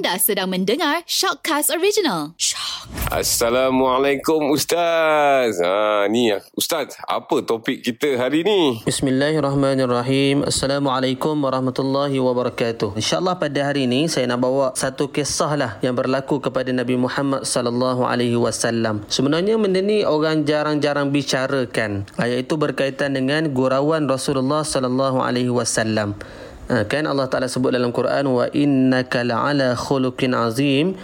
Anda sedang mendengar Shockcast Original. Shock. Assalamualaikum Ustaz. Ha, ni Ustaz, apa topik kita hari ni? Bismillahirrahmanirrahim. Assalamualaikum warahmatullahi wabarakatuh. InsyaAllah pada hari ini saya nak bawa satu kisah lah yang berlaku kepada Nabi Muhammad sallallahu alaihi wasallam. Sebenarnya benda ni orang jarang-jarang bicarakan. Iaitu berkaitan dengan gurauan Rasulullah sallallahu alaihi wasallam. Ha, kan Allah Taala sebut dalam Quran wa innaka la'ala khuluqin azim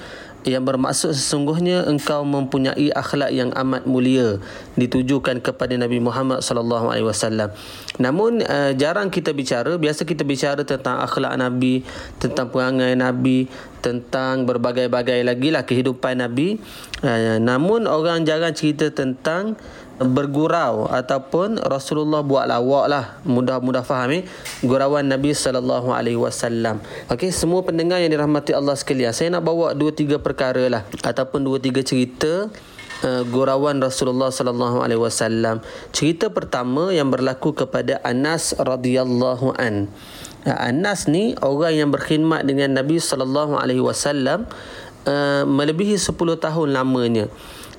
yang bermaksud sesungguhnya engkau mempunyai akhlak yang amat mulia ditujukan kepada Nabi Muhammad sallallahu alaihi wasallam. Namun uh, jarang kita bicara, biasa kita bicara tentang akhlak Nabi, tentang perangai Nabi, tentang berbagai-bagai lagi lah kehidupan Nabi. Uh, namun orang jarang cerita tentang bergurau ataupun Rasulullah buat lawak lah mudah-mudah faham eh gurauan Nabi sallallahu alaihi wasallam. Okey semua pendengar yang dirahmati Allah sekalian, saya nak bawa dua tiga perkara lah ataupun dua tiga cerita uh, gurauan Rasulullah sallallahu alaihi wasallam. Cerita pertama yang berlaku kepada Anas radhiyallahu an. Anas ni orang yang berkhidmat dengan Nabi sallallahu alaihi wasallam uh, melebihi 10 tahun lamanya.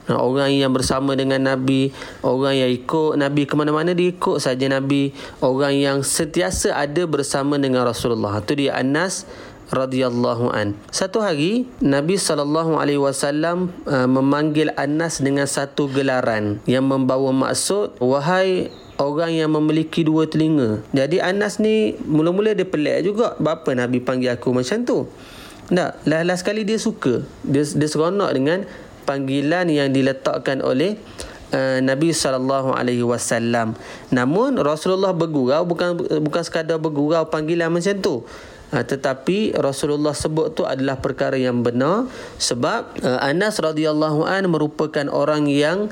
Orang yang bersama dengan Nabi, orang yang ikut Nabi ke mana-mana dia ikut saja Nabi, orang yang sentiasa ada bersama dengan Rasulullah. Itu dia Anas radhiyallahu an. Satu hari Nabi sallallahu alaihi wasallam uh, memanggil Anas dengan satu gelaran yang membawa maksud wahai orang yang memiliki dua telinga. Jadi Anas ni mula-mula dia pelik juga. Bapa Nabi panggil aku macam tu? Tak, last sekali dia suka. Dia dia seronok dengan panggilan yang diletakkan oleh uh, Nabi sallallahu alaihi wasallam. Namun Rasulullah bergurau bukan bukan sekadar bergurau panggilan macam tu. Uh, tetapi Rasulullah sebut tu adalah perkara yang benar sebab uh, Anas radhiyallahu an merupakan orang yang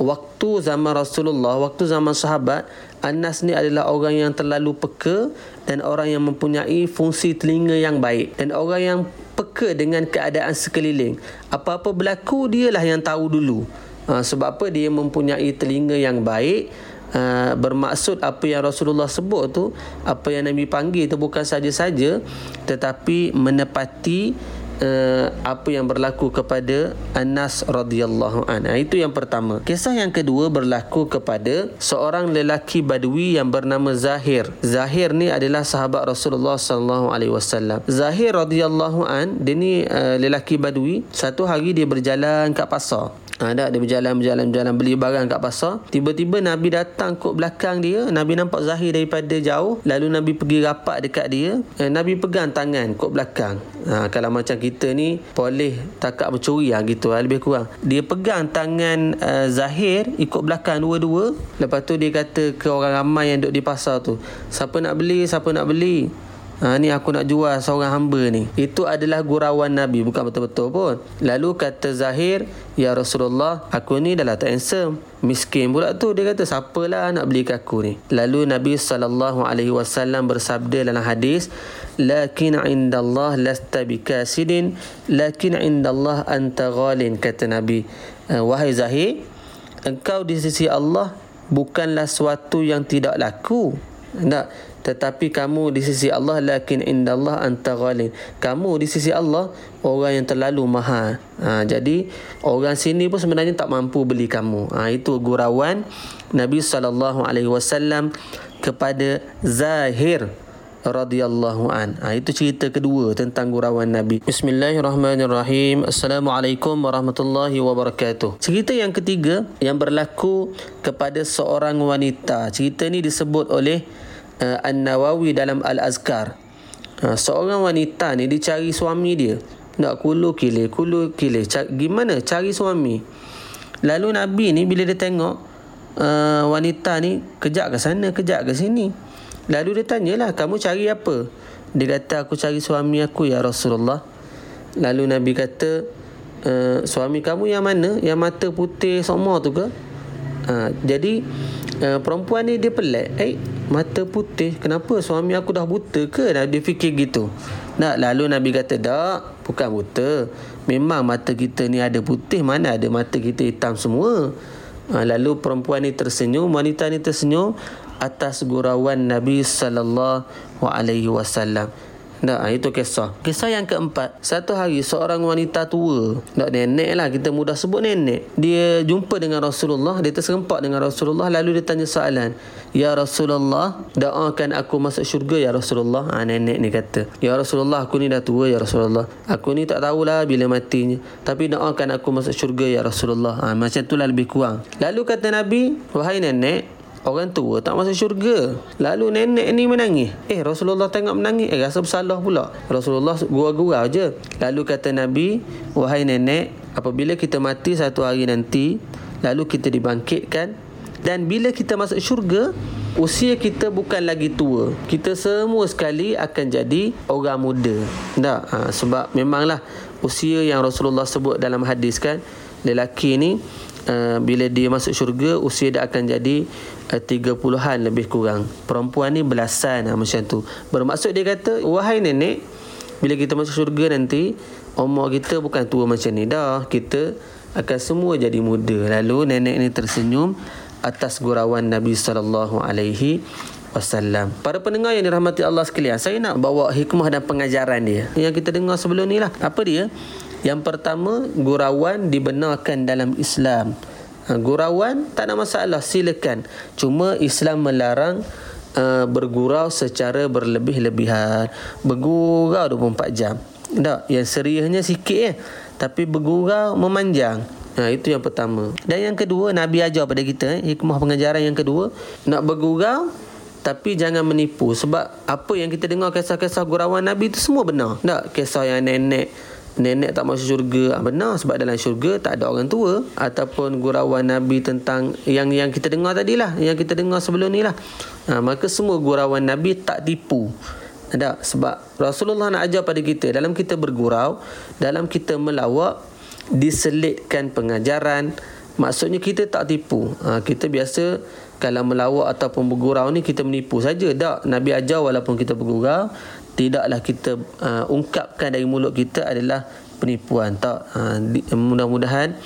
waktu zaman Rasulullah, waktu zaman sahabat, Anas ni adalah orang yang terlalu peka dan orang yang mempunyai fungsi telinga yang baik dan orang yang peka dengan keadaan sekeliling. Apa-apa berlaku dialah yang tahu dulu. Ha, sebab apa dia mempunyai telinga yang baik. Ha, bermaksud apa yang Rasulullah sebut tu, apa yang Nabi panggil tu bukan saja-saja tetapi menepati uh, apa yang berlaku kepada Anas radhiyallahu anhu. Itu yang pertama. Kisah yang kedua berlaku kepada seorang lelaki Badui yang bernama Zahir. Zahir ni adalah sahabat Rasulullah sallallahu alaihi wasallam. Zahir radhiyallahu an dia ni uh, lelaki Badui. Satu hari dia berjalan kat pasar. Ada dia berjalan berjalan berjalan beli barang kat pasar. Tiba-tiba Nabi datang kok belakang dia. Nabi nampak Zahir daripada jauh. Lalu Nabi pergi rapat dekat dia. Eh, Nabi pegang tangan kok belakang. Ha, kalau macam kita ni boleh takak mencuri lah gitu lah, lebih kurang. Dia pegang tangan uh, Zahir ikut belakang dua-dua. Lepas tu dia kata ke orang ramai yang duduk di pasar tu. Siapa nak beli, siapa nak beli. Ha, ni aku nak jual seorang hamba ni. Itu adalah gurauan Nabi. Bukan betul-betul pun. Lalu kata Zahir, Ya Rasulullah, aku ni dah lah tak handsome. Miskin pula tu. Dia kata, siapalah nak beli aku ni. Lalu Nabi SAW bersabda dalam hadis, Lakin indallah lasta bikasidin, lakin indallah anta ghalin, kata Nabi. Uh, Wahai Zahir, engkau di sisi Allah bukanlah suatu yang tidak laku. Tak tetapi kamu di sisi Allah lakin indallah anta ghalin. Kamu di sisi Allah orang yang terlalu mahal. Ha, jadi orang sini pun sebenarnya tak mampu beli kamu. Ha, itu gurauan Nabi wasallam kepada Zahir radhiyallahu an. Ha, itu cerita kedua tentang gurauan Nabi. Bismillahirrahmanirrahim. Assalamualaikum warahmatullahi wabarakatuh. Cerita yang ketiga yang berlaku kepada seorang wanita. Cerita ni disebut oleh uh, An-Nawawi dalam Al-Azkar. Uh, seorang wanita ni dicari suami dia. Nak kulu kile, kulu kile. Cari, gimana cari suami? Lalu Nabi ni bila dia tengok uh, wanita ni kejap ke sana, kejap ke sini. Lalu dia tanyalah, kamu cari apa? Dia kata, aku cari suami aku ya Rasulullah. Lalu Nabi kata, uh, suami kamu yang mana? Yang mata putih semua tu ke? Uh, jadi, uh, perempuan ni dia pelik. Eh, mata putih kenapa suami aku dah buta ke dia fikir gitu nak lalu nabi kata tak bukan buta memang mata kita ni ada putih mana ada mata kita hitam semua ha, lalu perempuan ni tersenyum wanita ni tersenyum atas gurauan nabi sallallahu alaihi wasallam ha, itu kisah. Kisah yang keempat. Satu hari seorang wanita tua. Tak nenek lah. Kita mudah sebut nenek. Dia jumpa dengan Rasulullah. Dia terserempak dengan Rasulullah. Lalu dia tanya soalan. Ya Rasulullah. Doakan aku masuk syurga ya Rasulullah. Ha, nenek ni kata. Ya Rasulullah aku ni dah tua ya Rasulullah. Aku ni tak tahulah bila matinya. Tapi doakan aku masuk syurga ya Rasulullah. Ha, macam itulah lebih kurang. Lalu kata Nabi. Wahai nenek. Orang tua tak masuk syurga. Lalu nenek ni menangis. Eh Rasulullah tengok menangis. Eh rasa bersalah pula. Rasulullah gurau-gurau je. Lalu kata Nabi, wahai nenek, apabila kita mati satu hari nanti, lalu kita dibangkitkan dan bila kita masuk syurga, usia kita bukan lagi tua. Kita semua sekali akan jadi orang muda. Tak? Ha, sebab memanglah usia yang Rasulullah sebut dalam hadis kan, lelaki ni Uh, bila dia masuk syurga usia dia akan jadi uh, tiga puluhan lebih kurang perempuan ni belasan uh, macam tu bermaksud dia kata wahai nenek bila kita masuk syurga nanti umur kita bukan tua macam ni dah kita akan semua jadi muda lalu nenek ni tersenyum atas gurauan Nabi sallallahu alaihi wasallam. Para pendengar yang dirahmati Allah sekalian, saya nak bawa hikmah dan pengajaran dia yang kita dengar sebelum ni lah. Apa dia? Yang pertama, gurauan dibenarkan dalam Islam. Ha, gurauan tak ada masalah, silakan. Cuma Islam melarang uh, bergurau secara berlebih-lebihan. Bergurau 24 jam. Tak, yang seriusnya sikit ya. Tapi bergurau memanjang. Ha, itu yang pertama. Dan yang kedua, Nabi ajar pada kita, eh, hikmah pengajaran yang kedua, nak bergurau tapi jangan menipu sebab apa yang kita dengar kisah-kisah gurauan Nabi itu semua benar. Tak kisah yang nenek nenek tak masuk syurga. Ah, benar sebab dalam syurga tak ada orang tua. Ataupun gurauan nabi tentang yang yang kita dengar tadi lah yang kita dengar sebelum ni lah. Ha, maka semua gurauan nabi tak tipu. Tak sebab Rasulullah nak ajar pada kita dalam kita bergurau dalam kita melawak diselitkan pengajaran maksudnya kita tak tipu. Ha, kita biasa kalau melawak ataupun bergurau ni kita menipu saja. Tak nabi ajar walaupun kita bergurau tidaklah kita uh, ungkapkan dari mulut kita adalah penipuan. Tak uh, di, mudah-mudahan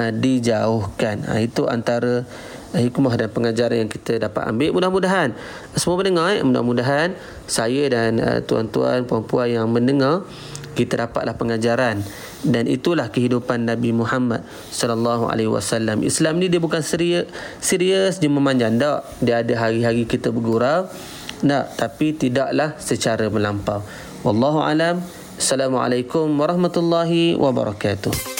uh, dijauhkan. Uh, itu antara uh, hikmah dan pengajaran yang kita dapat ambil. Mudah-mudahan semua pendengar eh, mudah-mudahan saya dan uh, tuan-tuan puan-puan yang mendengar kita dapatlah pengajaran. Dan itulah kehidupan Nabi Muhammad sallallahu alaihi wasallam. Islam ni dia bukan serius serius dia memanjang tak. Dia ada hari-hari kita bergurau nak tapi tidaklah secara melampau. Wallahu alam. Assalamualaikum warahmatullahi wabarakatuh